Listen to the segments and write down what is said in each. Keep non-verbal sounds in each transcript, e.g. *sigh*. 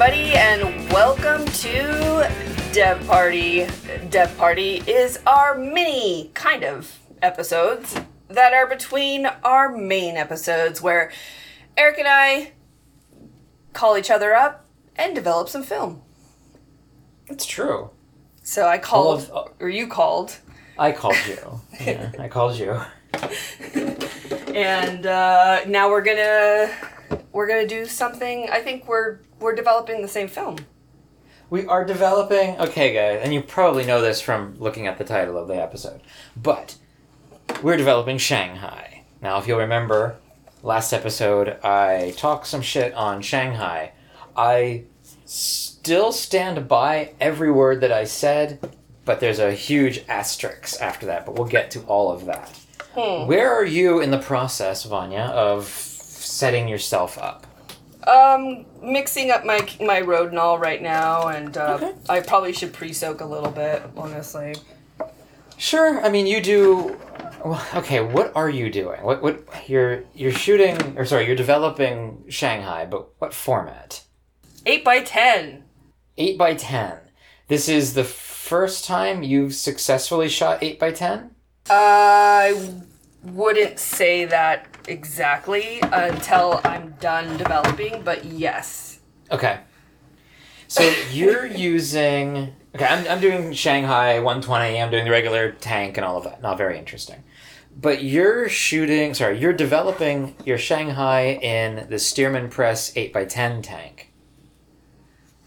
everybody, and welcome to Dev Party. Dev Party is our mini kind of episodes that are between our main episodes where Eric and I call each other up and develop some film. It's true. So I called, of- or you called, I called you. *laughs* Yeah, I called you. and uh, now we're gonna we're gonna do something. I think we're we're developing the same film. We are developing. Okay, guys, and you probably know this from looking at the title of the episode, but we're developing Shanghai. Now, if you'll remember, last episode I talked some shit on Shanghai. I still stand by every word that I said, but there's a huge asterisk after that. But we'll get to all of that. Hmm. Where are you in the process, Vanya, of setting yourself up? Um, mixing up my my Rodinal right now, and uh, Okay. I probably should pre-soak a little bit, honestly. Sure. I mean, you do. well, Okay, what are you doing? What what you're you're shooting or sorry, you're developing Shanghai, but what format? Eight by ten. Eight by ten. This is the first time you've successfully shot eight by ten. I wouldn't say that exactly until I'm done developing, but yes. Okay. So *laughs* you're using. Okay, I'm, I'm doing Shanghai 120. I'm doing the regular tank and all of that. Not very interesting. But you're shooting. Sorry, you're developing your Shanghai in the Stearman Press 8x10 tank.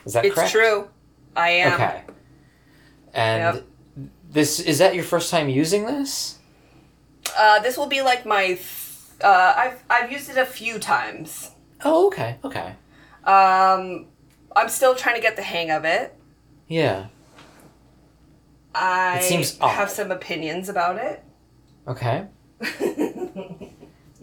Is that It's correct? true. I am. Okay. And Yep. this is that your first time using this? Uh, this will be like my. Th- uh, I've I've used it a few times. Oh, okay, okay. Um, I'm still trying to get the hang of it. Yeah. I seems have some opinions about it. Okay. *laughs*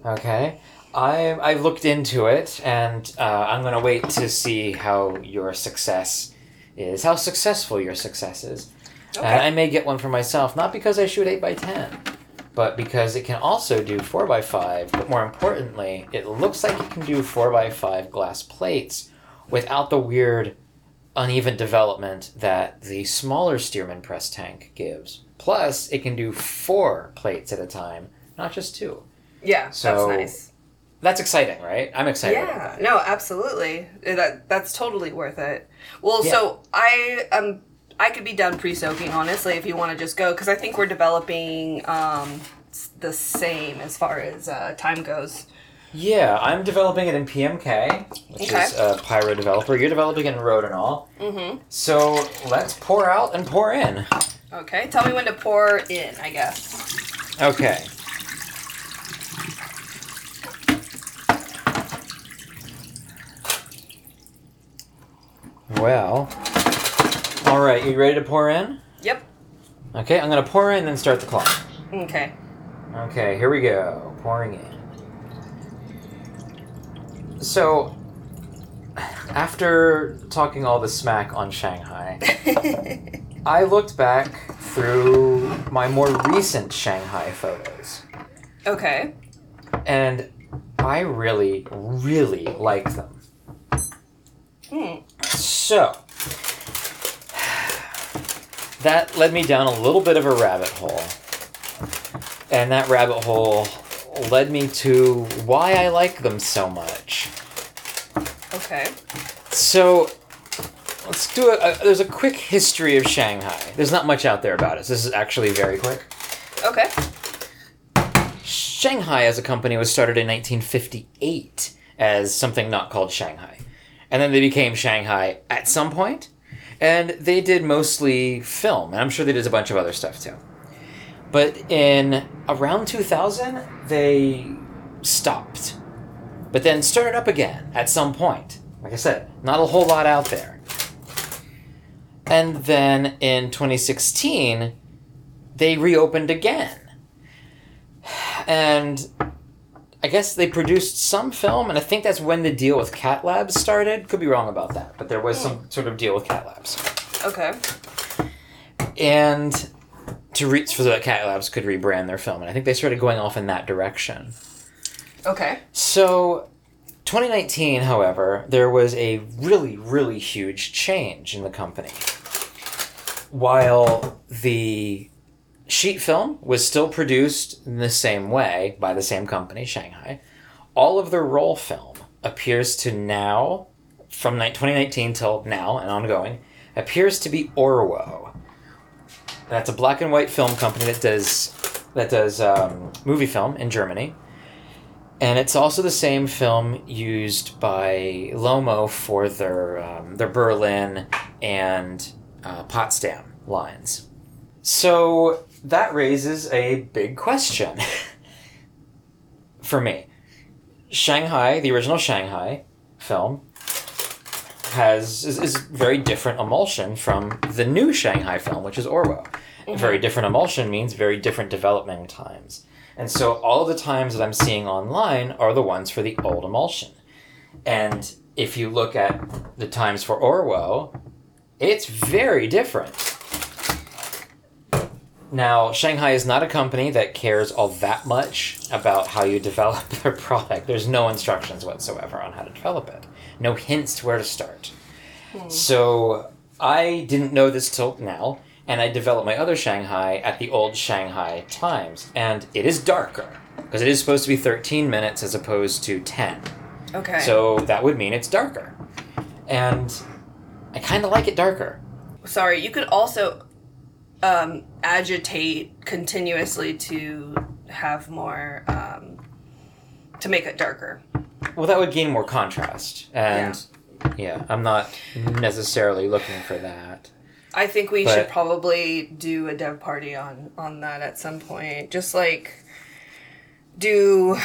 Okay. I I looked into it, and uh, I'm gonna wait to see how your success is, how successful your success is. Okay. And I may get one for myself, not because I shoot eight by ten, but because it can also do four by five. But more importantly, it looks like it can do four by five glass plates without the weird, uneven development that the smaller Stearman press tank gives. Plus, it can do four plates at a time, not just two. yeah, So, that's nice. That's exciting, right? I'm excited. about Yeah, no, absolutely. That that's totally worth it. Well, Yeah. so I um I could be done pre-soaking honestly if you want to just go because I think we're developing um the same as far as uh, time goes. Yeah, I'm developing it in PMK, which Okay. is a Pyro developer. You're developing it in Rodinal. Mm-hmm. So let's pour out and pour in. Okay, tell me when to pour in. I guess. Okay. Well, right. You ready to pour in? Yep. Okay, I'm gonna pour in, and then start the clock. Okay. Okay, here we go. Pouring in. So, after talking all the smack on Shanghai, *laughs* I looked back through my more recent Shanghai photos, okay. and I really, really like them. Hmm. So, that led me down a little bit of a rabbit hole. And that rabbit hole led me to why I like them so much. Okay. So, let's do a, a there's a quick history of Shanghai. There's not much out there about it. This is actually very quick. Okay. Shanghai as a company was started in 1958 as something not called Shanghai. And then they became Shanghai at some point, And they did mostly film, and I'm sure they did a bunch of other stuff too. But in around 2000, they stopped. But then started up again at some point. Like I said, not a whole lot out there. And then in 2016, they reopened again. And I guess they produced some film, and I think that's when the deal with Cat Labs started. Could be wrong about that, but there was some hmm. sort of deal with Cat Labs. Okay. And to reach so that Cat Labs could rebrand their film, and I think they started going off in that direction. Okay. So, 2019, however, there was a really, really huge change in the company. While the sheet film was still produced in the same way by the same company, Shanghai, all of the roll film appears to now, from 2019 till now and ongoing, appears to be Orwo. That's a black and white film company that does that does um, movie film in Germany, and it's also the same film used by Lomo for their um, their Berlin and uh, Potsdam lines. So that raises a big question *laughs* for me. Shanghai, the original Shanghai film, has is, is very different emulsion from the new Shanghai film, which is Orwo. Mm-hmm. Very different emulsion means very different development times. And so all the times that I'm seeing online are the ones for the old emulsion. And if you look at the times for Orwo, it's very different. Now, Shanghai is not a company that cares all that much about how you *laughs* develop their product. There's no instructions whatsoever on how to develop it, no hints to where to start. So I didn't know this till now, and I developed my other Shanghai at the old Shanghai times, and it is darker because it is supposed to be 13 minutes as opposed to 10. Okay. So that would mean it's darker. And I kind of like it darker. sorry, you could also um, agitate continuously to have more um, to make it darker. Well, that would gain more contrast. And yeah, I'm not necessarily looking for that. I think we But- should probably do a dev party on on that at some point. Just like do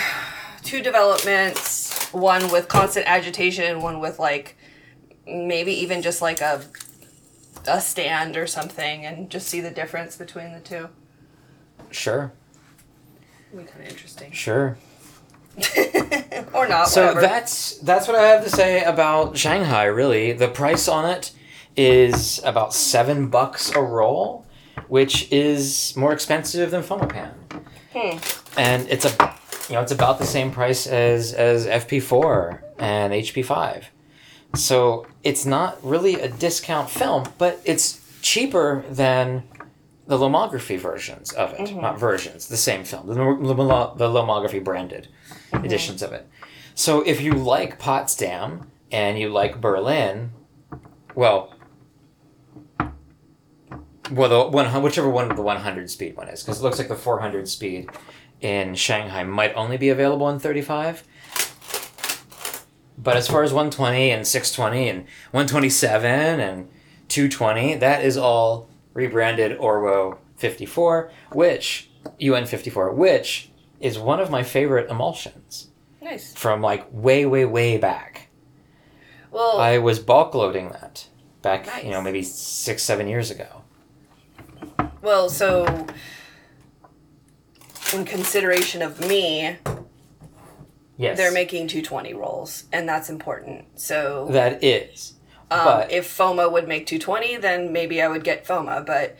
two developments, one with constant agitation, one with like maybe even just like a a stand or something and just see the difference between the two. Sure, It'd be kind of interesting. sure. *laughs* or not, So whatever. that's that's what I have to say about Shanghai. Really, the price on it is about seven bucks a roll, which is more expensive than Fomapan. Hmm. And it's a you know it's about the same price as as FP4 and HP5. So it's not really a discount film, but it's cheaper than the Lomography versions of it. Mm-hmm. Not versions, the same film, the, the, the Lomography branded mm-hmm. editions of it. So if you like Potsdam and you like Berlin, well, well, the one whichever one the 100 speed one is, because it looks like the 400 speed in Shanghai might only be available in 35. But as far as 120 and 620 and 127 and 220, that is all rebranded Orwo 54, which UN 54, which is one of my favorite emulsions nice. from like way, way, way back. Well, I was bulk loading that back, you know, maybe six, seven years ago. well, so in consideration of me, Yes, they're making 220 rolls, and that's important. So that is. Um, but if FOMA would make 220, then maybe I would get FOMA. But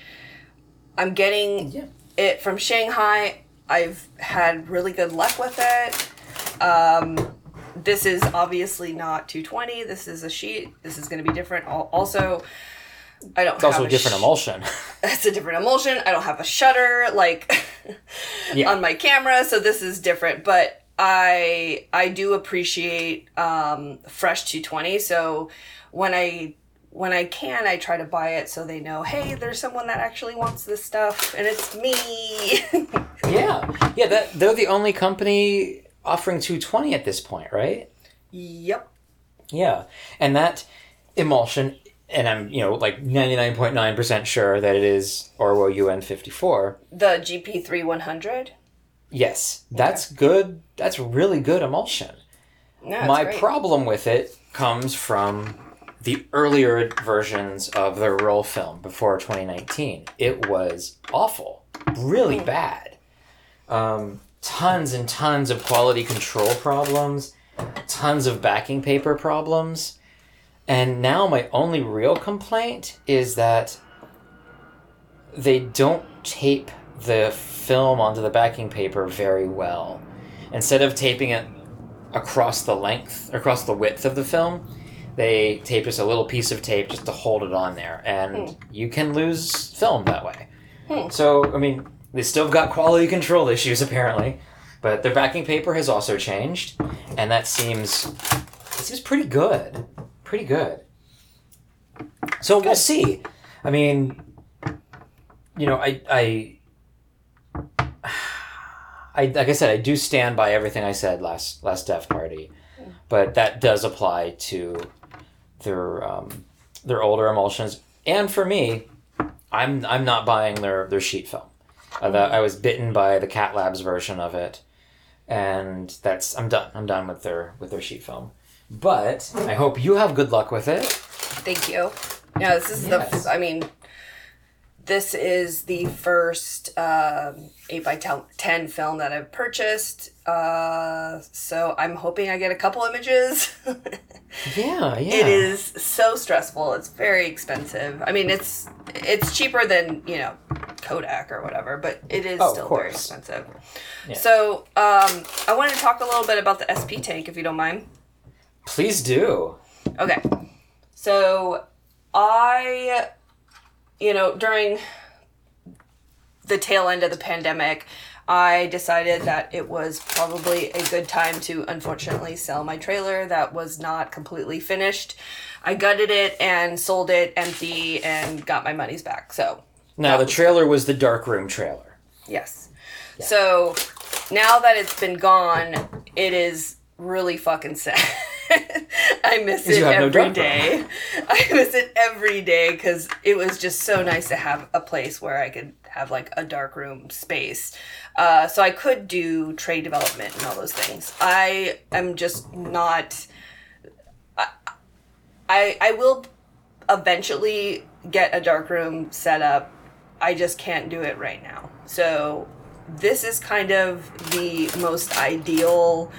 I'm getting Yeah. it from Shanghai. I've had really good luck with it. Um, this is obviously not 220. This is a sheet. This is going to be different. Also, I don't. it's also a different sh- emulsion. *laughs* *laughs* It's a different emulsion. I don't have a shutter like *laughs* Yeah. on my camera, so this is different. But I I do appreciate um, fresh 220. So when I when I can, I try to buy it so they know, hey, there's someone that actually wants this stuff, and it's me. *laughs* yeah, yeah. That they're the only company offering 220 at this point, right? yep. Yeah, and that emulsion, and I'm you know like 99.9 percent sure that it is Orwo UN 54. The GP3 100. Yes, that's good. That's really good emulsion. No, My great. problem with it comes from the earlier versions of the roll film before 2019. It was awful, really bad. Um, tons and tons of quality control problems, tons of backing paper problems. And now my only real complaint is that they don't tape the film onto the backing paper very well. Instead of taping it across the length, across the width of the film. They tape just a little piece of tape just to hold it on there, and you can lose film that way. Hmm. So, I mean, they still have got quality control issues apparently, but their backing paper has also changed, and that seems it seems pretty good, pretty good. So we'll see. I mean, you know, I I. I, like I said, I do stand by everything I said last last Dev Party, but that does apply to their um, their older emulsions. And for me, I'm I'm not buying their their sheet film. Uh, I was bitten by the Cat Labs version of it, and that's I'm done. I'm done with their with their sheet film. But I hope you have good luck with it. Thank you. Yeah, this is Yes. the. I mean, this is the first um, eight by ten film that I've purchased. Uh, so I'm hoping I get a couple images. Yeah, *laughs* yeah. It is so stressful. It's very expensive. I mean, it's it's cheaper than you know Kodak or whatever, but it is Oh, still very expensive. Yeah. So um, I wanted to talk a little bit about the SP tank, if you don't mind. Please do. Okay. So I, you know, during the tail end of the pandemic, I decided that it was probably a good time to unfortunately sell my trailer that was not completely finished. I gutted it and sold it empty and got my monies back. So, Now the trailer was the dark room trailer. yes. So now that it's been gone, it is really fucking sad. *laughs* *laughs* I miss it no every room. day. *laughs* I miss it every day because it was just so nice to have a place where I could have like a dark room space. Uh, so I could do tray development and all those things. I am just not. I I, I will eventually get a dark room set up. I just can't do it right now. So this is kind of the most ideal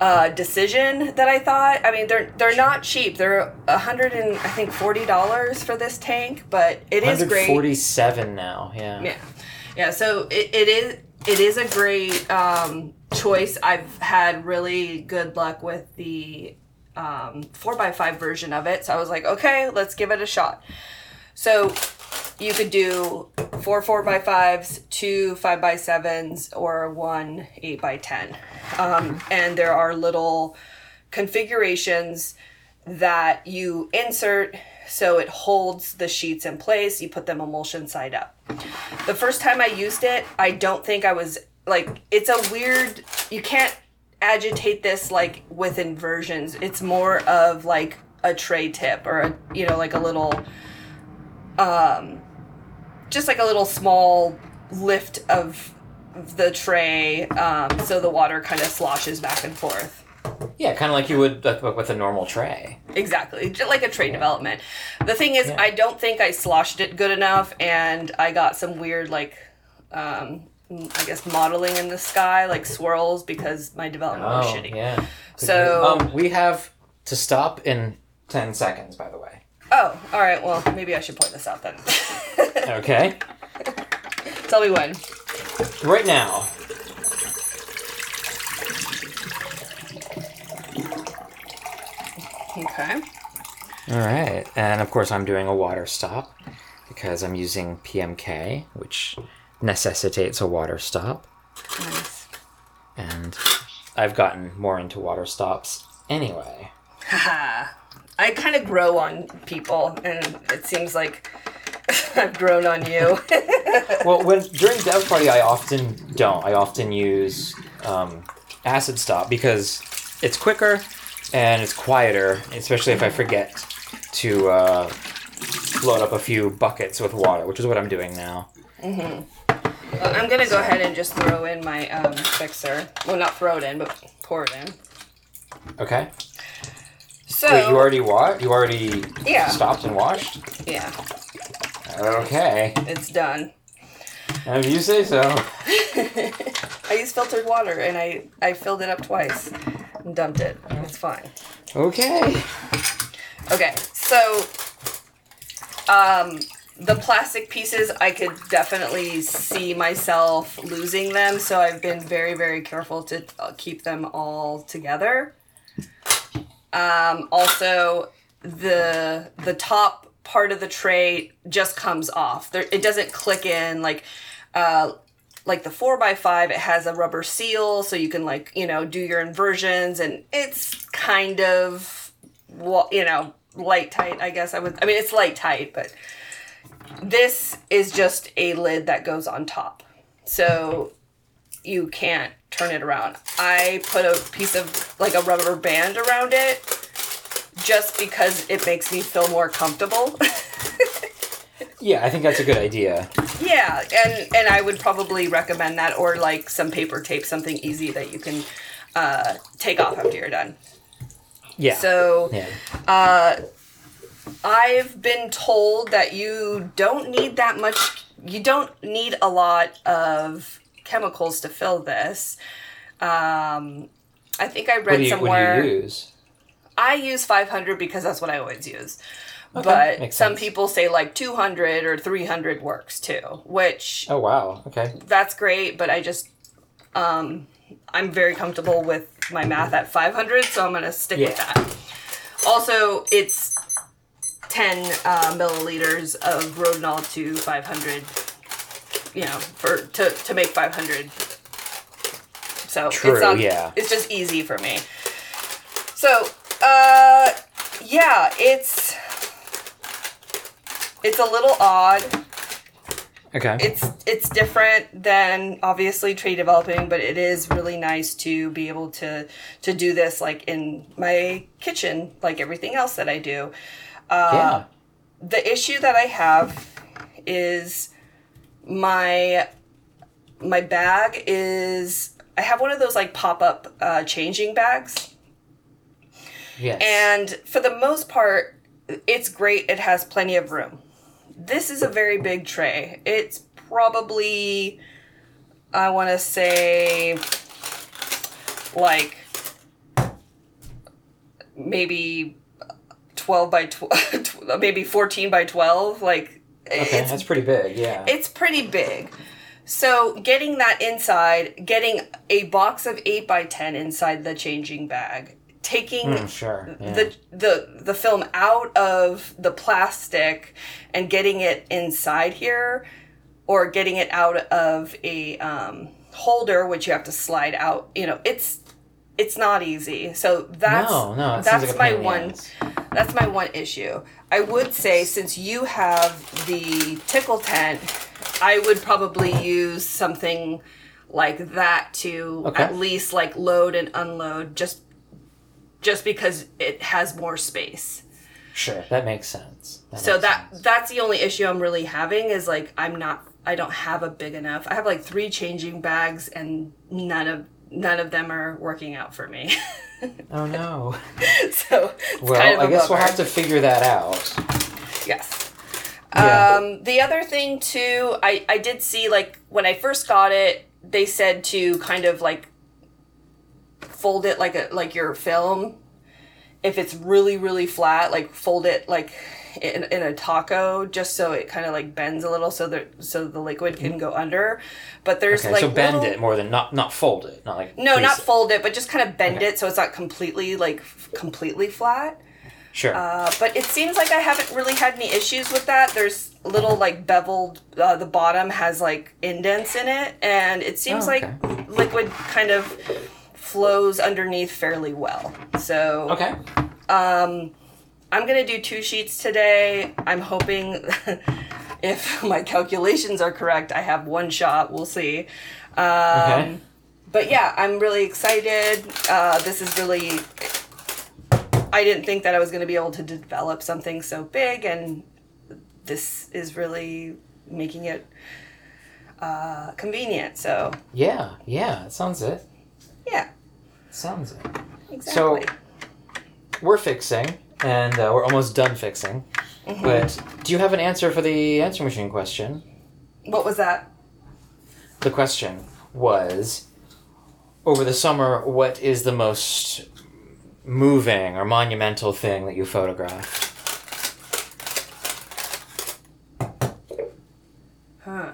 uh, decision that I thought. I mean, they're they're not cheap. They're a hundred and I think forty dollars for this tank, but it is great. Forty seven now. Yeah. Yeah, yeah. So it, it is it is a great um, choice. I've had really good luck with the um, four x five version of it. So I was like, okay, let's give it a shot. So you could do four four by fives, two five by sevens, or one eight by ten. Um, and there are little configurations that you insert so it holds the sheets in place. You put them emulsion side up. The first time I used it, I don't think I was like it's a weird you can't agitate this like with inversions. It's more of like a tray tip or a you know like a little um just like a little small lift of the tray um, so the water kind of sloshes back and forth. Yeah, kind of like you would with a normal tray. Exactly, just like a tray development. The thing is, Yeah. I don't think I sloshed it good enough, and I got some weird like, um, I guess mottling in the sky, like swirls, because my development was Oh, shitty. yeah. So, Um, we have to stop in 10 seconds, by the way. Oh, all right. Well, maybe I should point this out then. *laughs* Okay. Tell me when. right now. Okay. All right. And of course, I'm doing a water stop because I'm using PMK, which necessitates a water stop. Nice. And I've gotten more into water stops anyway. Haha. I kind of grow on people, and it seems like *laughs* I've grown on you. *laughs* well, when during dev party, I often don't. I often use um, acid stop because it's quicker and it's quieter, especially if I forget to uh, load up a few buckets with water, which is what I'm doing now. Well, I'm gonna go ahead and just throw in my um, fixer. Well, not throw it in, but pour it in. Okay. So Wait, you already wa You already Yeah. stopped and washed? yeah, Okay. it's done. If you say so. *laughs* I used filtered water and I I filled it up twice and dumped it. It's fine. Okay. Okay, so um, the plastic pieces, I could definitely see myself losing them, so I've been very, very careful to uh, keep them all together. Um, also, the the top part of the tray just comes off. There, it doesn't click in like. Uh, like the 4x5 it has a rubber seal so you can like you know do your inversions and it's kind of you know light tight i guess i would i mean it's light tight but this is just a lid that goes on top so you can't turn it around i put a piece of like a rubber band around it just because it makes me feel more comfortable *laughs* Yeah, I think that's a good idea. Yeah, and and I would probably recommend that, or like some paper tape, something easy that you can uh, take off after you're done. Yeah. So yeah. I've been told that you don't need that much. You don't need a lot of chemicals to fill this. Um, I think I read you, somewhere. what do you use? I use 500 because that's what I always use. Okay, but some people say like 200 or 300 works too, which Oh wow. Okay. that's great, but I just um I'm very comfortable with my math at 500, so I'm going to stick with that. Also, it's 10 uh, milliliters of Rodinal to 500 you know, for to to make 500. So, True, it's not yeah. it's just easy for me. So, uh yeah, it's it's a little odd Okay. it's it's different than obviously tray developing but it is really nice to be able to to do this like in my kitchen like everything else that i do yeah. the issue that i have is my my bag is i have one of those like pop-up uh, changing bags Yes. and for the most part, it's great. It has plenty of room. This is a very big tray. It's probably, I want to say, like maybe 12 by 12, *laughs* maybe 14 by 12. Like, okay, it's that's pretty big. Yeah. it's pretty big. So getting that inside, getting a box of eight by ten inside the changing bag, taking Mm, sure. Yeah. the the the film out of the plastic and getting it inside here, or getting it out of a um, holder, which you have to slide out. You know, it's it's not easy. So that's no, no. That's like my pain in the one. That's my one issue. I would say since you have the tickle tent, I would probably use something like that to Okay. at least like load and unload just just because it has more space. Sure, that makes sense. So makes that sense. that's the only issue I'm really having is like I'm not I don't have a big enough. I have like 3 changing bags and none of none of them are working out for me. Oh no. *laughs* so Well, kind of I guess we'll have to figure that out. Yes. Yeah. Um, the other thing too, I I did see like when I first got it, they said to kind of like fold it like a like your film. If it's really really flat, like fold it like in, in a taco, just so it kind of like bends a little, so that so the liquid can go under. But there's Okay, like so bend little- it more than not not fold it, not like No, not it. fold it, but just kind of bend Okay. it so it's not completely like f- completely flat. Sure. Uh, but it seems like I haven't really had any issues with that. There's little like beveled. Uh, the bottom has like indents in it, and it seems Oh, like liquid kind of flows underneath fairly well. So okay. I'm gonna do two sheets today. I'm hoping, *laughs* if my calculations are correct, I have one shot. We'll see. Um, Okay. But yeah, I'm really excited. Uh, this is really. I didn't think that I was going to be able to develop something so big, and this is really making it uh, convenient. So Yeah, yeah, it sounds it. yeah, Sounds it. exactly. So we're fixing, and uh, we're almost done fixing. Mm-hmm. But do you have an answer for the answer machine question? What was that? The question was over the summer, what is the most moving or monumental thing that you photographed? Huh.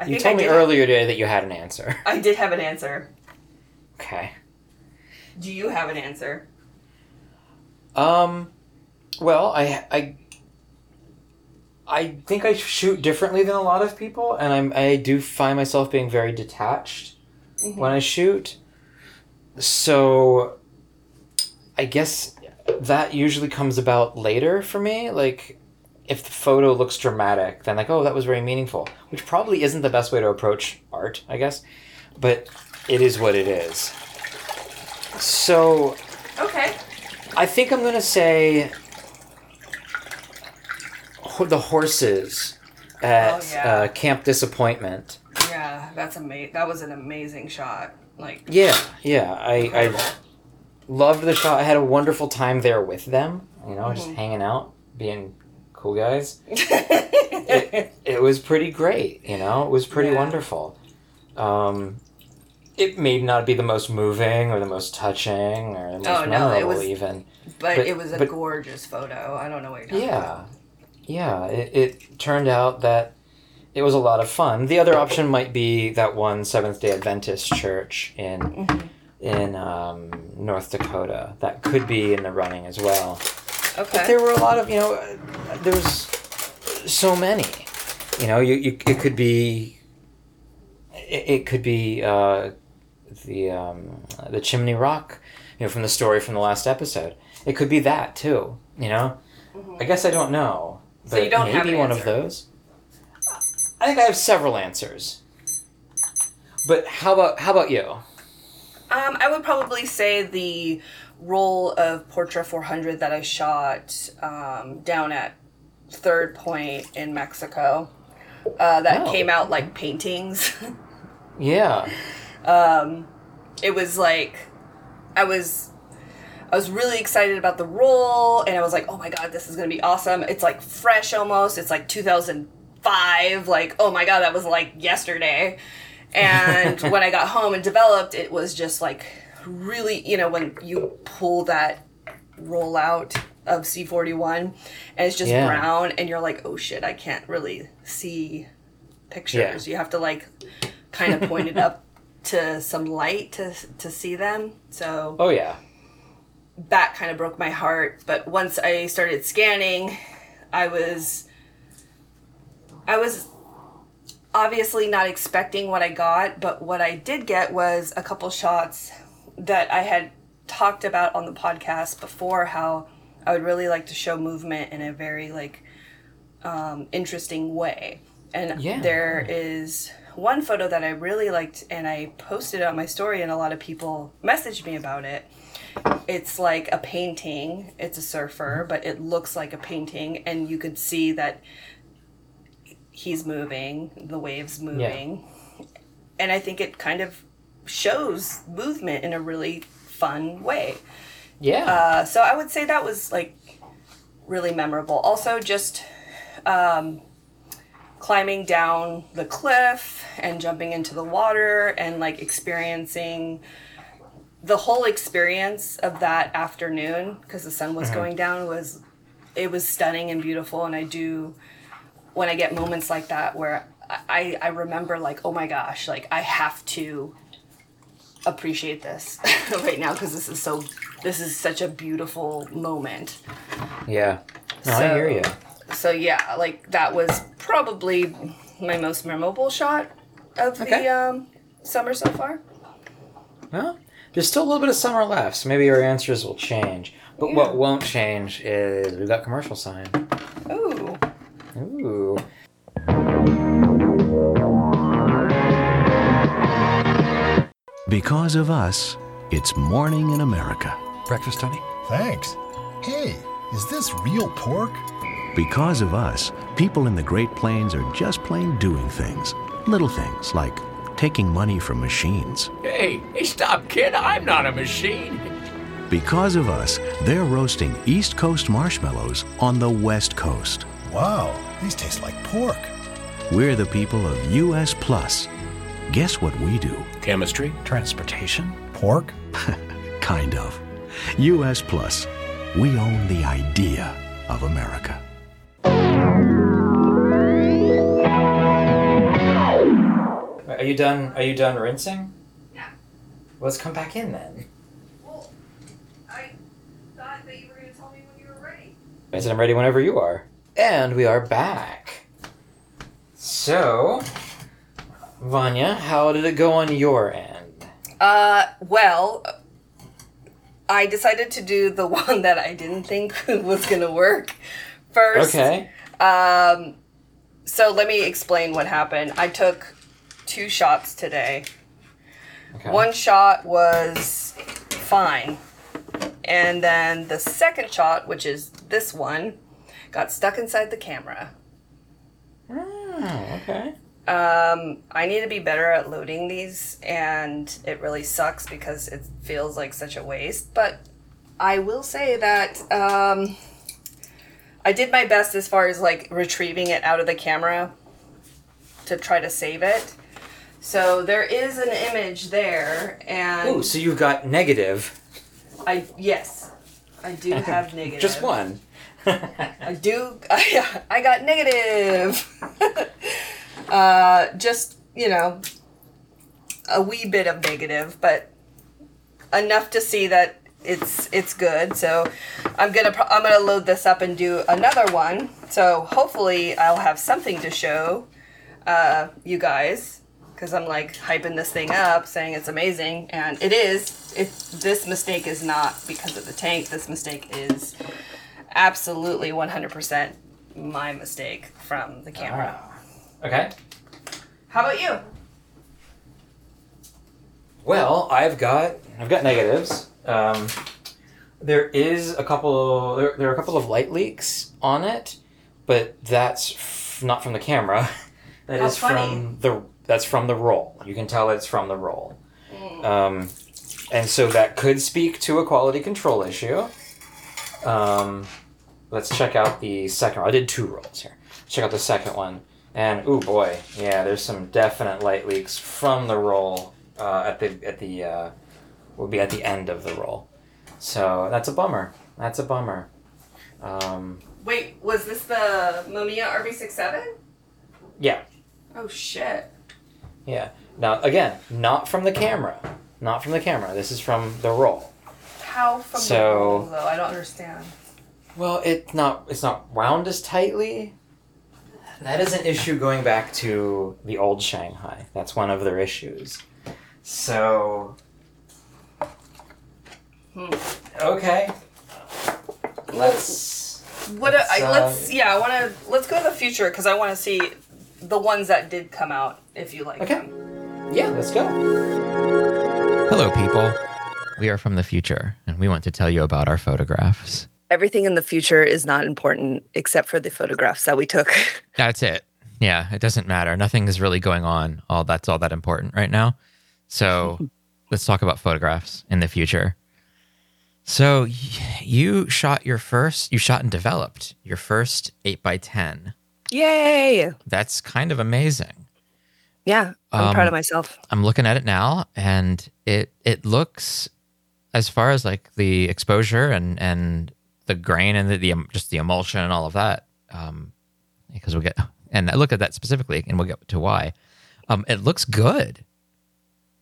I you told me earlier have... today that you had an answer. I did have an answer. Okay. Do you have an answer? Um, well, I I I think I shoot differently than a lot of people, and I'm I do find myself being very detached when I shoot. So, I guess that usually comes about later for me. Like, if the photo looks dramatic, then like, oh, that was very meaningful, which probably isn't the best way to approach art, I guess, but it is what it is. So, Okay. I think I'm gonna say the horses at Oh, yeah. uh, Camp Disappointment. Yeah, that's amazing. That was an amazing shot. Like, Yeah, yeah. I, incredible. I loved the shot. I had a wonderful time there with them. You know, just Mhm. hanging out, being cool guys. *laughs* It, it was pretty great. You know, it was pretty Yeah. wonderful. Um, it may not be the most moving or the most touching or the most Oh, no, it memorable, was- even. but, But- it was a but- gorgeous photo. I don't know what you're talking Yeah, about. yeah. It, it turned out that it was a lot of fun. The other option might be that one Seventh Day Adventist church in Mhm. in um, North Dakota. That could be in the running as well. But Okay. there were a lot of you know, there was so many. You know, you, you it could be. It, it could be uh, the um, the Chimney Rock, you know, from the story from the last episode. It could be that too. You know, Mhm. I guess I don't know. So you don't maybe an one of those. I think I have several answers. But how about how about you? Um, I would probably say the roll of Portra 400 that I shot um, down at Third Point in Mexico. Uh, that Oh. came out like paintings. *laughs* Yeah. Um, it was like I was I was really excited about the role, and I was like, oh my god, this is gonna be awesome. It's like fresh almost. It's like 2005. Like oh my god, that was like yesterday. And *laughs* when I got home and developed, it was just like really, you know, when you pull that roll out of C41 and it's just Yeah. brown and you're like, oh shit, I can't really see pictures. You have to like kind of point it up *laughs* to some light to to see them. So Oh yeah. that kind of broke my heart. But once I started scanning, I was I was obviously not expecting what I got, but what I did get was a couple shots that I had talked about on the podcast before how I would really like to show movement in a very like um, interesting way. And Yeah. there is one photo that I really liked and I posted it on my story and a lot of people messaged me about it it's like a painting. It's a surfer, but it looks like a painting, and you could see that he's moving, the waves moving. And I think it kind of shows movement in a really fun way. Yeah. Uh, so I would say that was like really memorable. Also, just um, climbing down the cliff and jumping into the water and like experiencing the whole experience of that afternoon because the sun was mm-hmm. going down was it was stunning and beautiful and i do when i get moments like that where i i remember like oh my gosh like i have to appreciate this *laughs* right now because this is so this is such a beautiful moment yeah. No, I hear you. So yeah like that was probably my most memorable shot of Okay. the um summer so far Well, there's still a little bit of summer left, so maybe our answers will change. But Yeah. what won't change is we've got commercial sign. ooh Ooh. Because of us, it's morning in America. Breakfast, honey? Thanks. Hey, is this real pork? Because of us, people in the Great Plains are just plain doing things. Little things like taking money from machines. Hey, hey, stop, kid. I'm not a machine. Because of us, they're roasting East Coast marshmallows on the West Coast. Wow, these taste like pork. We're the people of US Plus. Guess what we do? Chemistry? Transportation? Pork? *laughs* Kind of. US Plus. We own the idea of America. Are you done? Are you done rinsing? Yeah. Let's come back in then. Well, I thought that you were going to tell me when you were ready. I said I'm ready whenever you are. And we are back. So, Vanya, how did it go on your end? Uh, well, I decided to do the *laughs* one that I didn't think *laughs* was going to work first. Okay. Um, so let me explain what happened. I took two shots today. okay. One shot was fine. And then the second shot, which is this one, got stuck inside the camera. Oh, okay. Um, I need to be better at loading these, and it really sucks because it feels like such a waste. But I will say that um, I did my best as far as like retrieving it out of the camera to try to save it. So there is an image there, and Ooh, so you've got negative. I yes, I do *laughs* have negative. Just one. I do. *laughs* I, I got negative. *laughs* uh, just you know, a wee bit of negative, but enough to see that it's it's good. So I'm gonna I'm gonna load this up and do another one. So hopefully I'll have something to show uh, you guys because I'm like hyping this thing up, saying it's amazing, and it is. It this mistake is not because of the tank. This mistake is absolutely 100% my mistake from the camera. okay. How about you? Well, I've got I've got negatives. Um, there is a couple. There, there are a couple of light leaks on it, but that's f- not from the camera. *laughs* That is How funny. from the that's from the roll. You can tell it's from the roll. Mm. Um, and so that could speak to a quality control issue. Um, let's check out the second. I did two rolls here. Check out the second one. And oh boy, yeah, there's some definite light leaks from the roll uh, at the at the uh, will be at the end of the roll. So that's a bummer. That's a bummer. Um, Wait, was this the Mamiya RB67? yeah, Oh shit. Yeah. Now again, not from the camera. Not from the camera. This is from the roll. How from the So- roll, though? I don't understand. Well, it's not it's not wound as tightly. That is an issue going back to the old Shanghai. That's one of their issues. So Hmm. Okay. Let's What Let's, I, uh, let's yeah, I want to let's go to the future because I want to see the ones that did come out if you like Okay. them. Yeah, let's go. Hello, people. We are from the future, and we want to tell you about our photographs. Everything in the future is not important except for the photographs that we took. *laughs* That's it. Yeah, it doesn't matter. Nothing is really going on. All that's all that important right now. So *laughs* let's talk about photographs in the future. So you shot your first, you shot and developed your first 8 by 10 Yay! That's kind of amazing. Yeah, I'm Um, proud of myself. I'm looking at it now, and it it looks, as far as like the exposure and and the grain and the, the just the emulsion and all of that, um, because we'll get and I look at that specifically, and we'll get to why. Um, it looks good.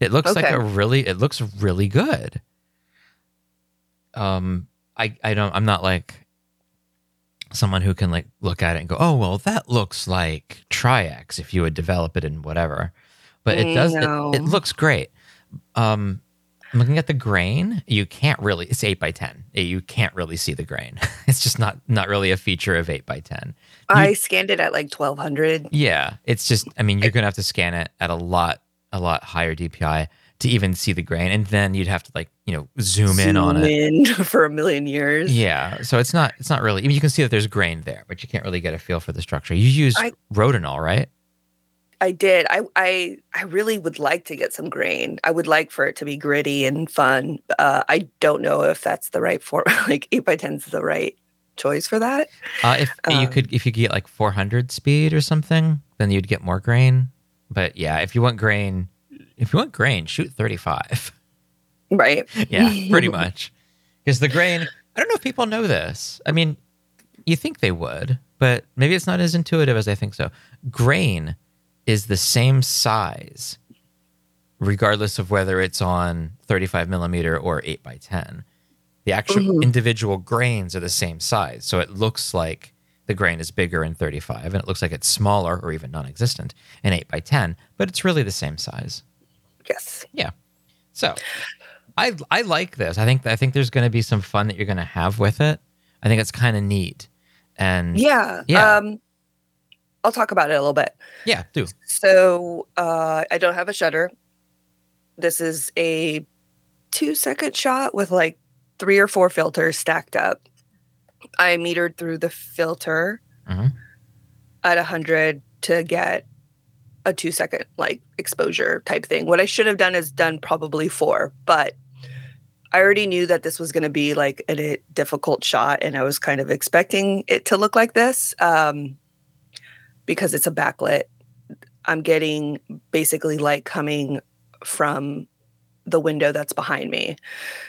It looks like a really. It looks really good. Um, I I don't. I'm not like someone who can like look at it and go, oh well, that looks like Tri-X if you would develop it in whatever. But it does. It, it looks great. Um, I'm looking at the grain. You can't really. It's eight by ten. You can't really see the grain. *laughs* It's just not not really a feature of eight by ten. I scanned it at like 1200. Yeah, it's just. I mean, you're gonna have to scan it at a lot a lot higher DPI to even see the grain, and then you'd have to like you know zoom, in on it. in *laughs* for a million years. Yeah, so it's not it's not really. I mean, you can see that there's grain there, but you can't really get a feel for the structure. You use Rodinal, right? I did. I, I I really would like to get some grain. I would like for it to be gritty and fun. Uh, I don't know if that's the right form. *laughs* Like eight by ten is the right choice for that. Uh, if you Um, could, if you could get like 400 speed or something, then you'd get more grain. But yeah, if you want grain, if you want grain, shoot 35. *laughs* Right. *laughs* yeah, pretty much. Because the grain, I don't know if people know this. I mean, you think they would, but maybe it's not as intuitive as I think so. Grain is the same size regardless of whether it's on 35 millimeter or 8 by 10. The actual mm-hmm. individual grains are the same size. So it looks like the grain is bigger in 35 and it looks like it's smaller or even non existent in 8 by 10, but it's really the same size. Yes. Yeah. So I I like this. I think I think there's going to be some fun that you're going to have with it. I think it's kind of neat. And Yeah. Yeah. Um, I'll talk about it a little bit. yeah, do. So uh, I don't have a shutter. This is a two second shot with like three or four filters stacked up. I metered through the filter Mhm. at 100 to get a two second like exposure type thing. What I should have done is done probably four, but I already knew that this was going to be like a, difficult shot and I was kind of expecting it to look like this um, because it's a backlit I'm getting basically light coming from the window that's behind me.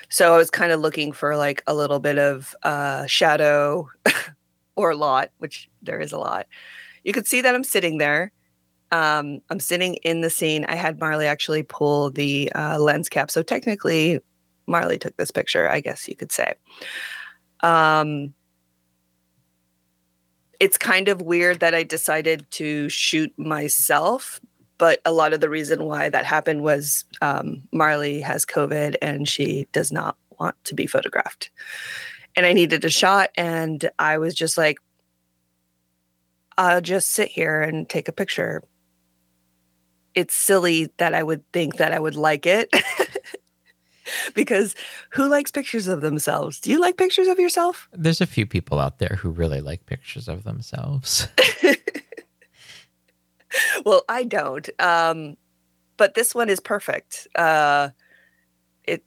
So I was kind of looking for like a little bit of uh, shadow *laughs* or a lot, which there is a lot. You could see that I'm sitting there. Um, I'm sitting in the scene. I had Marley actually pull the uh, lens cap. So technically, Marley took this picture, I guess you could say. Um, it's kind of weird that I decided to shoot myself, but a lot of the reason why that happened was um, Marley has COVID and she does not want to be photographed. And I needed a shot, and I was just like, I'll just sit here and take a picture. It's silly that I would think that I would like it. *laughs* because who likes pictures of themselves? Do you like pictures of yourself? There's a few people out there who really like pictures of themselves. *laughs* well, I don't. Um, but this one is perfect. Uh, it's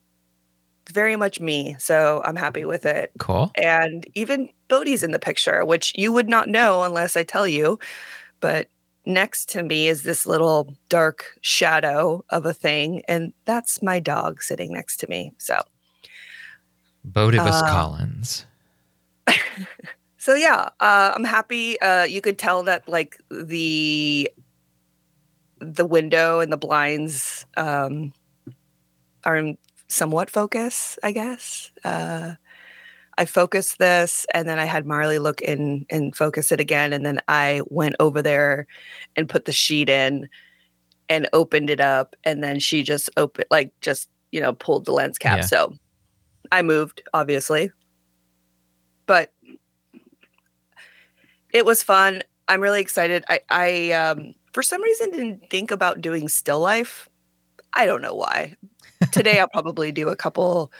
very much me, so I'm happy with it. cool. And even Bodhi's in the picture, which you would not know unless I tell you. But next to me is this little dark shadow of a thing, and that's my dog sitting next to me. So, Bodivus Uh, Collins. *laughs* so yeah, uh, I'm happy. Uh, you could tell that like the the window and the blinds um, are in somewhat focus, I guess. Uh, I focused this, and then I had Marley look in and focus it again, and then I went over there and put the sheet in and opened it up, and then she just opened like just you know pulled the lens cap. Yeah. So I moved, obviously, but it was fun. I'm really excited. I, I um, for some reason didn't think about doing still life. I don't know why. Today I'll probably do a couple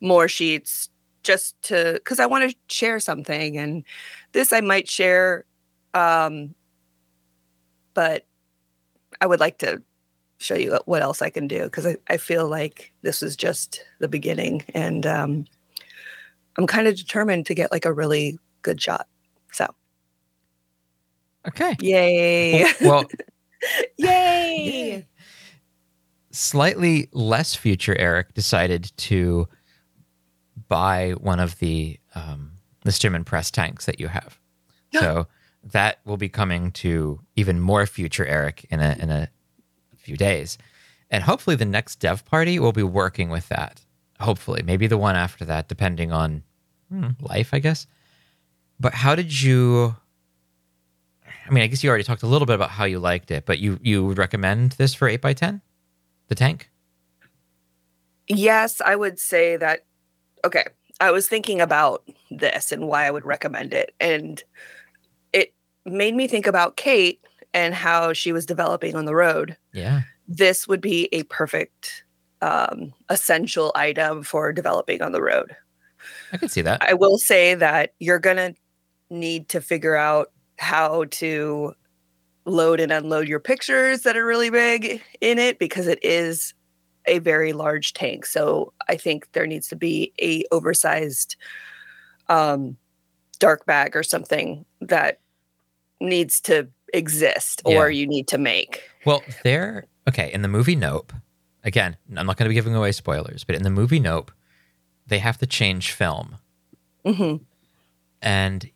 more sheets just to because I want to share something, and this I might share, um, but I would like to show you what else I can do because I, I feel like this is just the beginning, and um, I'm kind of determined to get like a really good shot. So Okay. yay! Well, *laughs* Yay! *laughs* slightly less future Eric decided to buy one of the um, the and press tanks that you have. Yeah. So that will be coming to even more future Eric in a in a few days, and hopefully the next dev party will be working with that. Hopefully, maybe the one after that, depending on hmm, life, I guess. But how did you? I mean, I guess you already talked a little bit about how you liked it, but you you would recommend this for eight x ten, the tank? Yes, I would say that. Okay, I was thinking about this and why I would recommend it, and it made me think about Kate and how she was developing on the road. Yeah. This would be a perfect um, essential item for developing on the road. I can see that. I will say that you're going to need to figure out how to load and unload your pictures that are really big in it because it is a very large tank. So I think there needs to be a oversized um, dark bag or something that needs to exist or you need to make. Well, there. Okay, in the movie Nope. Again, I'm not going to be giving away spoilers, but in the movie Nope, they have to change film, hmm and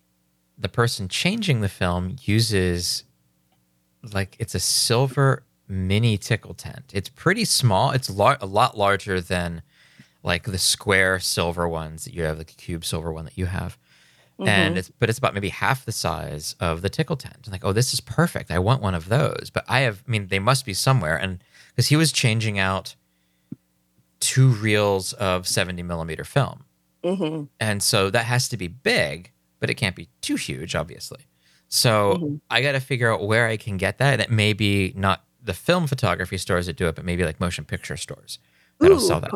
the person changing the film uses like it's a silver mini tickle tent. It's pretty small. It's lar- a lot larger than like the square silver ones that you have, like the cube silver one that you have. And mm-hmm. it's but it's about maybe half the size of the tickle tent. I'm like, oh, this is perfect. I want one of those. But I have, I mean, they must be somewhere. And because he was changing out two reels of 70 millimeter film. Mm-hmm. And so that has to be big, but it can't be too huge, obviously. So mm-hmm. I got to figure out where I can get that. And it may be not the film photography stores that do it, but maybe like motion picture stores that'll Ooh, sell that.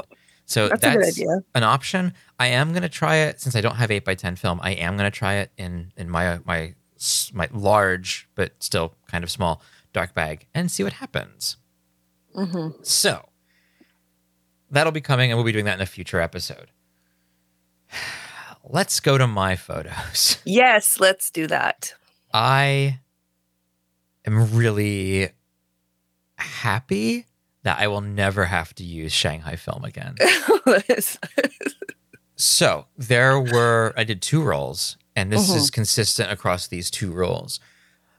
So that's that's, a good idea. an option. I am going to try it since I don't have 8x10 film. I am going to try it in in my my my large but still kind of small dark bag and see what happens. Mm-hmm. So that'll be coming, and we'll be doing that in a future episode. *sighs* Let's go to my photos. Yes, let's do that. I am really happy that I will never have to use Shanghai film again. *laughs* So there were, I did two rolls, and this is consistent across these two rolls.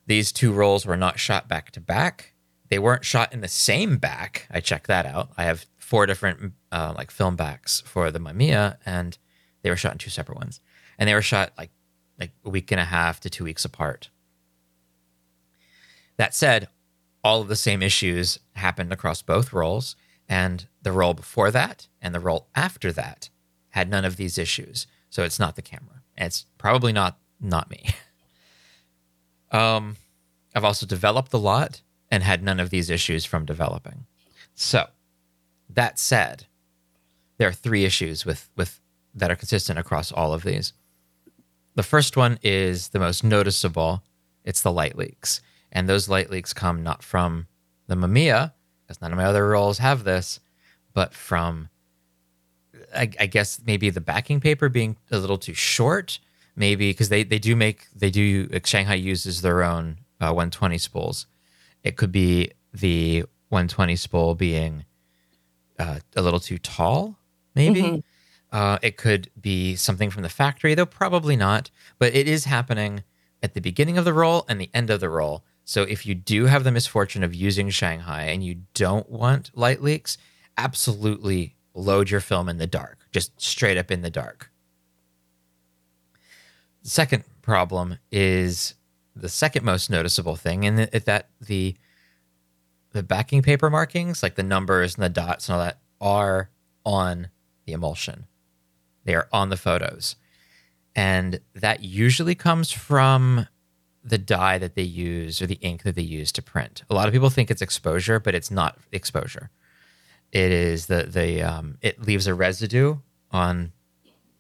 These two rolls were not shot back to back. They weren't shot in the same back. I checked that out. I have four different uh, like film backs for the Mamiya, and they were shot in two separate ones. And they were shot like like a week and a half to two weeks apart. That said, all of the same issues happened across both rolls, and the roll before that and the roll after that had none of these issues. So it's not the camera. It's probably not not me. *laughs* Um, I've also developed a lot and had none of these issues from developing. So that said, there are three issues with with that are consistent across all of these. The first one is the most noticeable. It's the light leaks. And those light leaks come not from the Mamiya, because none of my other rolls have this, but from, I, I guess, maybe the backing paper being a little too short. Maybe because they, they do make, they do, Shanghai uses their own uh, 120 spools. It could be the 120 spool being uh, a little too tall, maybe. Uh, it could be something from the factory, though probably not. But it is happening at the beginning of the roll and the end of the roll. So if you do have the misfortune of using Shanghai and you don't want light leaks, absolutely load your film in the dark, just straight up in the dark. The second problem is the second most noticeable thing, and that the the backing paper markings, like the numbers and the dots and all that, are on the emulsion. They are on the photos. And that usually comes from the dye that they use or the ink that they use to print. A lot of people think it's exposure, but it's not exposure. It is the the um, it leaves a residue on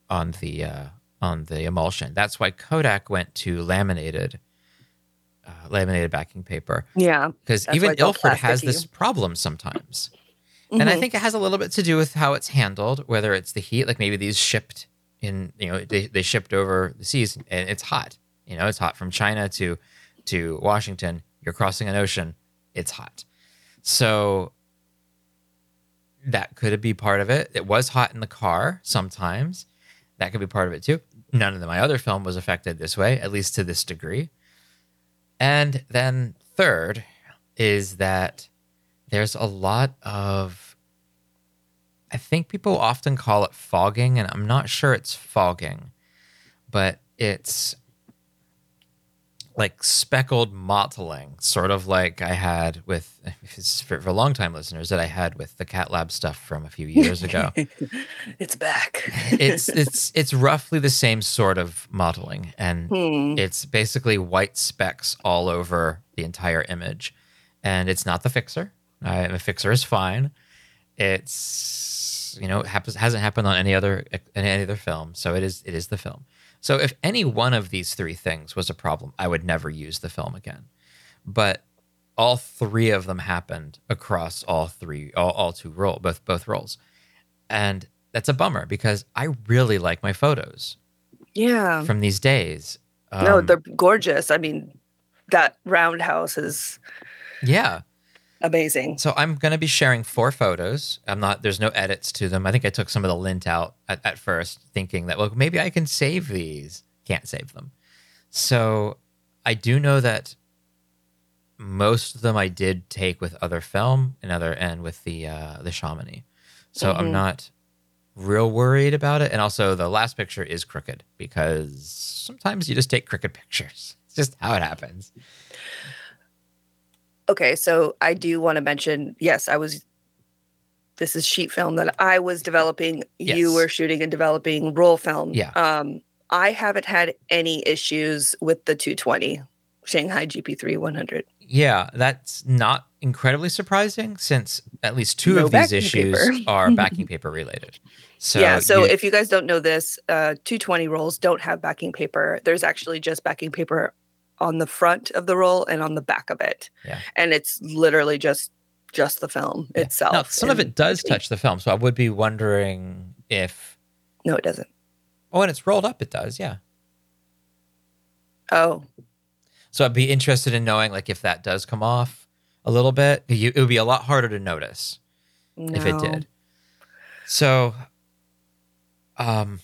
on the uh, on the emulsion. That's why Kodak went to laminated uh, laminated backing paper Yeah. because even Ilford has this problem sometimes. And I think it has a little bit to do with how it's handled, whether it's the heat, like maybe these shipped in, you know, they, they shipped over the seas and it's hot. You know, it's hot from China to to Washington. You're crossing an ocean, it's hot. So that could be part of it. It was hot in the car sometimes. That could be part of it too. None of my other film was affected this way, at least to this degree. And then third is that there's a lot of I think people often call it fogging and I'm not sure it's fogging, but it's like speckled mottling, sort of like I had with *laughs* for, for long time listeners that I had with the Cat Lab stuff from a few years ago. *laughs* It's back. *laughs* it's it's it's roughly the same sort of mottling and Hmm. it's basically white specks all over the entire image and it's not the fixer uh, the fixer is fine it's you know it happens hasn't happened on any other any other film so it is it is the film so if any one of these three things was a problem i would never use the film again but all three of them happened across all three all, all two roll both both rolls and that's a bummer because i really like my photos Yeah. from these days no, Um, they're gorgeous. I mean, that roundhouse is yeah amazing. So I'm going to be sharing four photos. I'm not, there's no edits to them. I think I took some of the lint out at, at first, thinking that, well, maybe I can save these. Can't save them. So I do know that most of them I did take with other film and other and with the uh, the Chamonix. So I'm not real worried about it. And also, the last picture is crooked because sometimes you just take crooked pictures. *laughs* It's just how it happens. Okay, so I do want to mention yes, I was. This is sheet film that I was developing. You were shooting and developing roll film. Yeah. Um, I haven't had any issues with the 220 Shanghai GP3 100. Yeah, that's not incredibly surprising since at least two No of these issues paper. *laughs* are backing paper related. So yeah. So you- if you guys don't know this, uh, 220 rolls don't have backing paper. There's actually just backing paper on the front of the roll and on the back of it. Yeah. And it's literally just just the film Yeah. itself. Now, some of it does touch the film, so I would be wondering if. No, it doesn't. Oh, when it's rolled up, it does. Yeah. Oh, So I'd be interested in knowing, like, if that does come off a little bit. You, it would be a lot harder to notice if it did. So, um,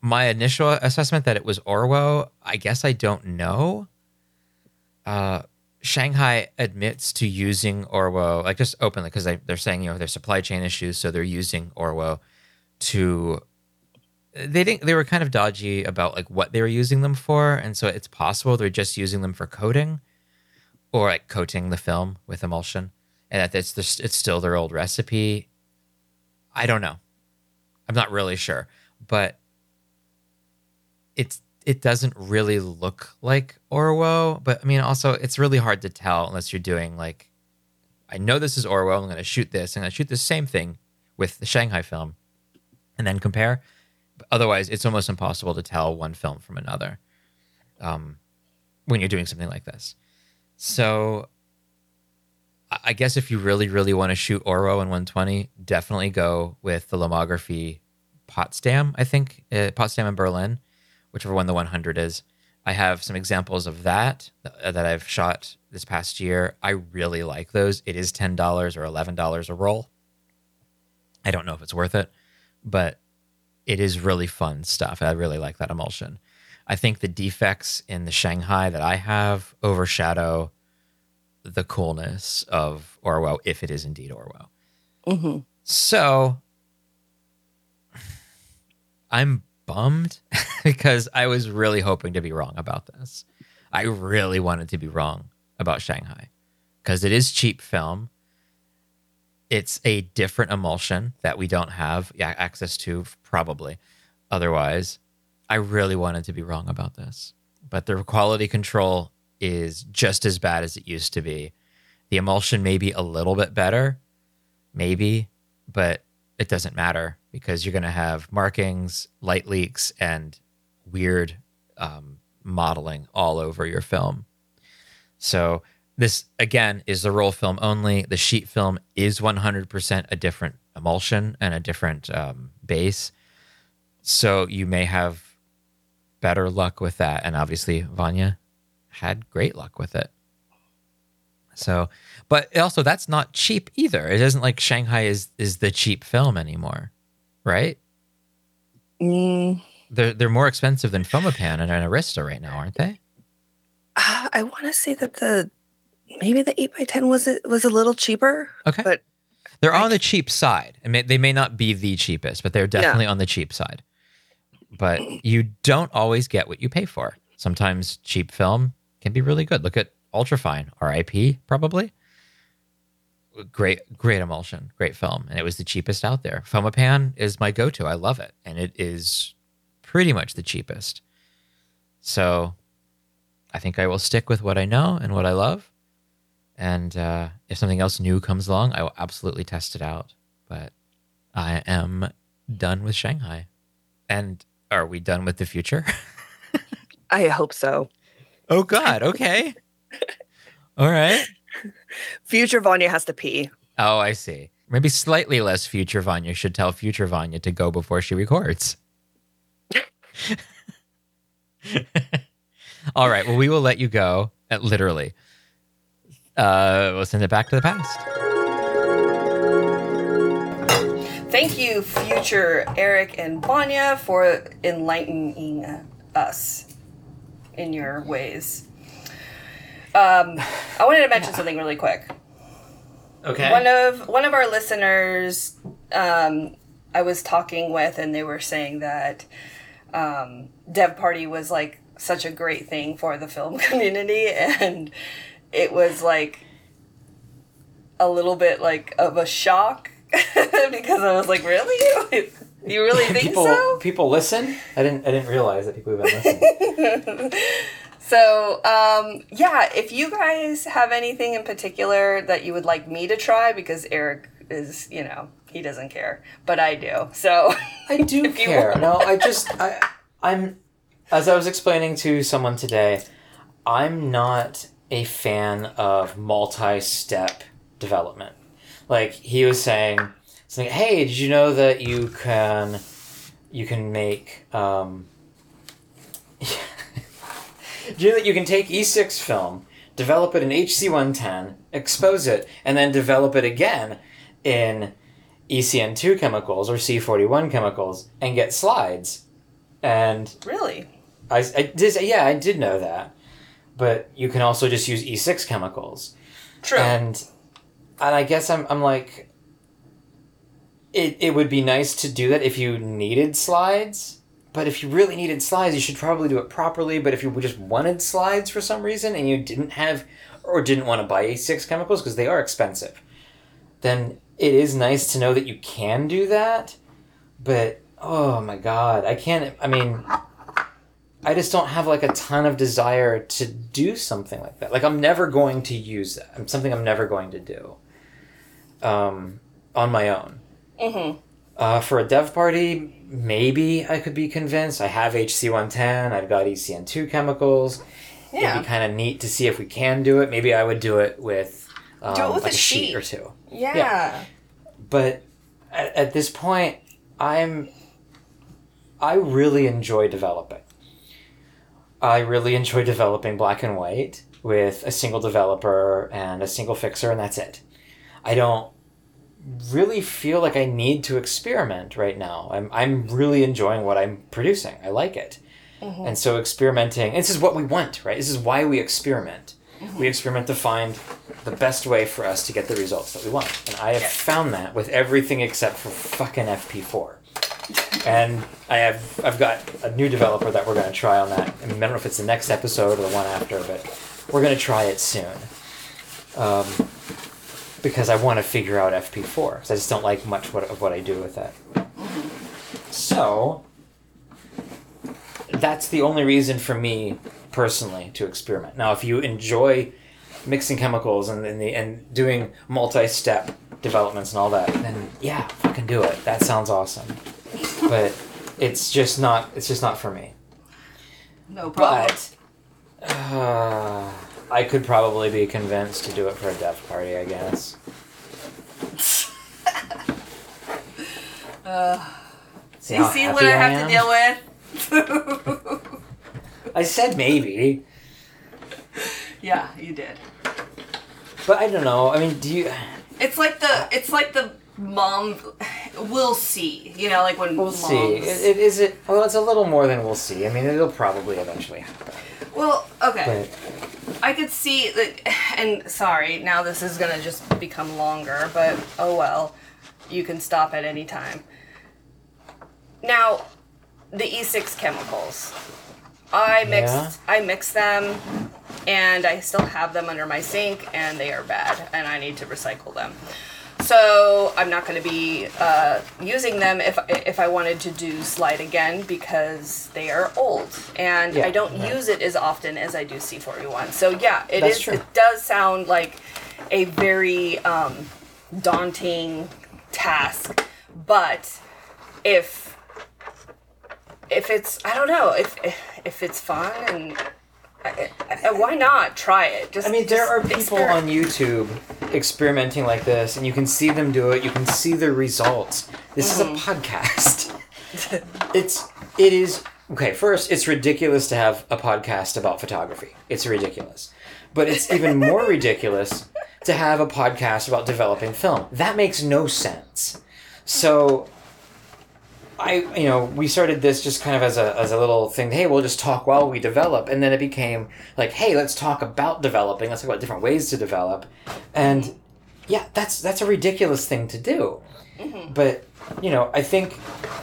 my initial assessment that it was Orwo, I guess I don't know. Uh, Shanghai admits to using Orwo, like just openly, because they're saying you know there's supply chain issues, so they're using Orwo to. They didn't. They were kind of dodgy about like what they were using them for, and so it's possible they're just using them for coating, or like coating the film with emulsion, and that it's just, it's still their old recipe. I don't know. I'm not really sure, but it's it doesn't really look like Orwo. But I mean, also it's really hard to tell unless you're doing like, I know this is Orwo. I'm going to shoot this. I'm going to shoot the same thing with the Shanghai film, and then compare. But otherwise, it's almost impossible to tell one film from another um, when you're doing something like this. So I- guess if you really, really want to shoot Orwo in 120, definitely go with the Lomography Potsdam, I think, uh, Potsdam in Berlin, whichever one the 100 is. I have some examples of that uh, that I've shot this past year. I really like those. It is $10 or $11 a roll. I don't know if it's worth it, but it is really fun stuff. I really like that emulsion. I think the defects in the Shanghai that I have overshadow the coolness of Orwo if it is indeed Orwo. hmm So I'm bummed *laughs* because I was really hoping to be wrong about this. I really wanted to be wrong about Shanghai because it is cheap film. It's a different emulsion that we don't have access to, probably. Otherwise, I really wanted to be wrong about this. But the quality control is just as bad as it used to be. The emulsion may be a little bit better, maybe, but it doesn't matter because you're going to have markings, light leaks, and weird um, mottling all over your film. So, this again is the roll film only. The sheet film is 100% a different emulsion and a different um, base. So, you may have better luck with that. And obviously, Vanya had great luck with it. So, but also that's not cheap either. It isn't like Shanghai is is the cheap film anymore, right? Mm, They're they're more expensive than Fomapan and an Arista right now, aren't they? ah, I want to say that the maybe the eight x ten was it was a little cheaper, Okay, but they're I on the cheap side. I mean, they may not be the cheapest, but they're definitely on the cheap side. But you don't always get what you pay for. Sometimes cheap film can be really good. Look at Ultrafine, RIP, probably. Great, great emulsion, great film, and it was the cheapest out there. Fomapan is my go-to. I love it, and it is pretty much the cheapest. So, I think I will stick with what I know and what I love. And uh, if something else new comes along, I will absolutely test it out. But I am done with Shanghai. And are we done with the future? *laughs* I hope so. oh, God. Okay. *laughs* All right. Future Vanya has to pee. Oh, I see. Maybe slightly less future Vanya should tell future Vanya to go before she records. *laughs* All right. Well, we will let you go, uh, literally. Uh, we'll send it back to the past. Thank you, future Eric and Vanya, for enlightening us in your ways. I wanted to mention something really quick. Okay. One of one of our listeners, um, I was talking with, and they were saying that um, Dev Party was like such a great thing for the film *laughs* community, and it was like a little bit like of a shock *laughs* because I was like, really, *laughs* you really think people so? people listen. I didn't I didn't realize that people even listen. So, um, yeah, if you guys have anything in particular that you would like me to try, because Eric is, you know, he doesn't care, but I do. So, I do *laughs* care. want. No, I just I I'm as I was explaining to someone today, I'm not a fan of multi-step development. Like he was saying something, "Hey, did you know that you can you can make um *laughs* Do you know that you can take E6 film, develop it in HC110, expose it, and then develop it again in ECN2 chemicals or C41 chemicals and get slides? And really, I, I did, yeah, I did know that. But you can also just use E6 chemicals. true. And and I guess I'm I'm like it it would be nice to do that if you needed slides. But if you really needed slides, you should probably do it properly. But if you just wanted slides for some reason and you didn't have or didn't want to buy E6 chemicals because they are expensive, then it is nice to know that you can do that. But oh my god, I can't. I mean, I just don't have like a ton of desire to do something like that. Like I'm never going to use that. It's something I'm never going to do. Um, on my own. Mm-hmm. Uh, for a dev party, maybe I could be convinced. I have HC110. I've got ECN2 chemicals. Yeah. It'd be kind of neat to see if we can do it. Maybe I would do it with, um, Do it with like a sheet sheet. or two yeah. yeah. but at, at this point i'm i really enjoy developing i really enjoy developing black and white with a single developer and a single fixer and that's it i don't really feel like i need to experiment right now i'm, I'm really enjoying what i'm producing i like it and so experimenting this is what we want right this is why we experiment we experiment to find the best way for us to get the results that we want. And I have found that with everything except for fucking FP4. And I have I've got a new developer that we're going to try on that. I, mean, I don't know if it's the next episode or the one after, but we're going to try it soon. Um, because I want to figure out FP4. 'cause I just don't like much what, of what I do with that. So that's the only reason for me personally to experiment. Now, if you enjoy mixing chemicals and and, the, and doing multi-step developments and all that, then yeah, fucking do it. That sounds awesome. But it's just not. It's just not for me. No problem. But uh, I could probably be convinced to do it for a dev party. I guess. *laughs* Uh, see you see what I have am? to deal with? *laughs* I said maybe, yeah, you did. but I don't know. I mean, do you? It's like the it's like the mom. We'll see. You know, like when We'll moms. see. It, it is it. Well, it's a little more than we'll see. I mean, it'll probably eventually happen. Well, okay. I could see that, *sighs* and sorry, now this is gonna just become longer, but oh well, you can stop at any time. Now, the E6 chemicals, I mixed, Yeah. I mixed them, and I still have them under my sink, and they are bad, and I need to recycle them. So I'm not going to be uh, using them if if I wanted to do slide again because they are old and Yeah, I don't yeah. use it as often as I do C41. So yeah, it That's is. true. It does sound like a very um, daunting task, but if if it's I don't know if if, if it's fun and. I, I, why not try it? Just I mean, there are people on YouTube experimenting like this, and you can see them do it. You can see the results. This is a mm-hmm. podcast. *laughs* it's it is okay. First, it's ridiculous to have a podcast about photography. It's ridiculous, but it's even more *laughs* ridiculous to have a podcast about developing film. That makes no sense. So I you know we started this just kind of as a as a little thing. Hey, we'll just talk while we develop, and then it became like, hey, let's talk about developing. Let's talk about different ways to develop, and mm-hmm. yeah, that's that's a ridiculous thing to do. Mm-hmm. But you know, I think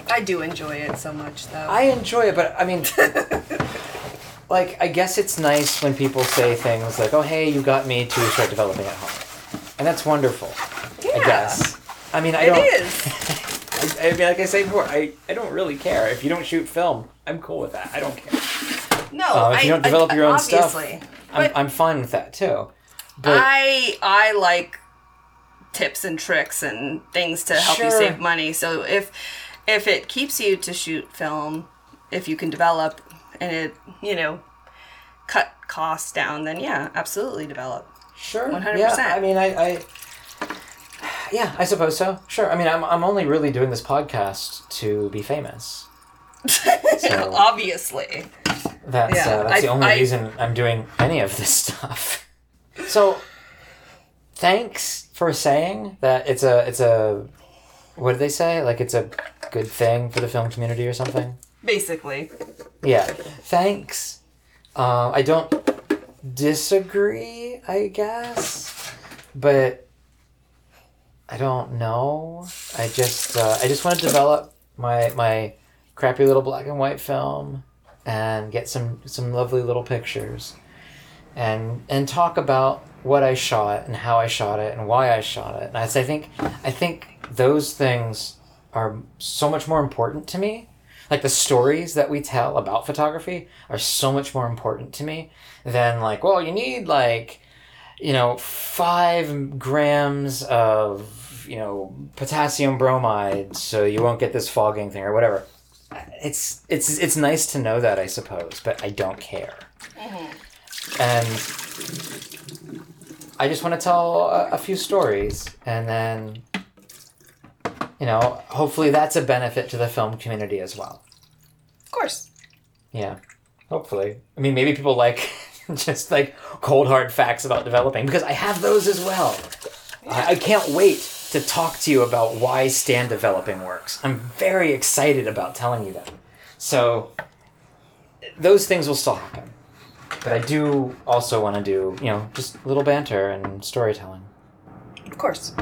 I do enjoy it so much, though. I enjoy it, but I mean, *laughs* like, I guess it's nice when people say things like, "Oh, hey, you got me to start developing at home," and that's wonderful. I Yeah. guess. I mean, I it don't. is. *laughs* I, I mean, like I said before, I, I don't really care if you don't shoot film. I'm cool with that. I don't care. No, Uh, if I, you don't develop I, your own stuff, obviously. I'm, I'm fine with that too. But I I like tips and tricks and things to help you save money. So if if it keeps you to shoot film, if you can develop and it you know cut costs down, then yeah, absolutely develop. Sure. 100%. Yeah, I mean, I, I. Yeah, I suppose so. Sure. I mean, I'm, I'm only really doing this podcast to be famous. *laughs* So Obviously, that's Yeah, uh, that's the only I- reason I'm doing any of this *laughs* stuff. So, thanks for saying that it's a it's a what did they say? Like it's a good thing for the film community or something. basically, Yeah. Thanks. Um, I don't disagree, I guess, but I don't know. I just uh, I just want to develop my my crappy little black and white film and get some some lovely little pictures and and talk about what I shot and how I shot it and why I shot it. And I, I think I think those things are so much more important to me. Like the stories that we tell about photography are so much more important to me than like, well, you need like, you know, five grams of you know potassium bromide so you won't get this fogging thing or whatever. It's it's it's nice to know that I suppose, but I don't care. Mm-hmm. And I just want to tell a, a few stories, and then, you know, hopefully that's a benefit to the film community as well. of course. Yeah, hopefully. I mean, maybe people like *laughs* *laughs* just like cold hard facts about developing because I have those as well. I, I can't wait to talk to you about why stand developing works. I'm very excited about telling you that. So those things will still happen. But I do also want to do, you know, just a little banter and storytelling. Of course.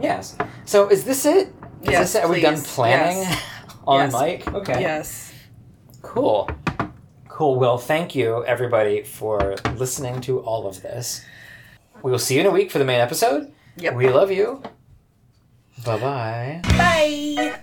Yes. So is this it? Is Yes, this it? Are we done planning Yes. *laughs* on Yes. mic? Okay. Yes. Cool. Cool. Well, thank you everybody for listening to all of this. We will see you in a week for the main episode. Yep. We love you. Bye bye. Bye.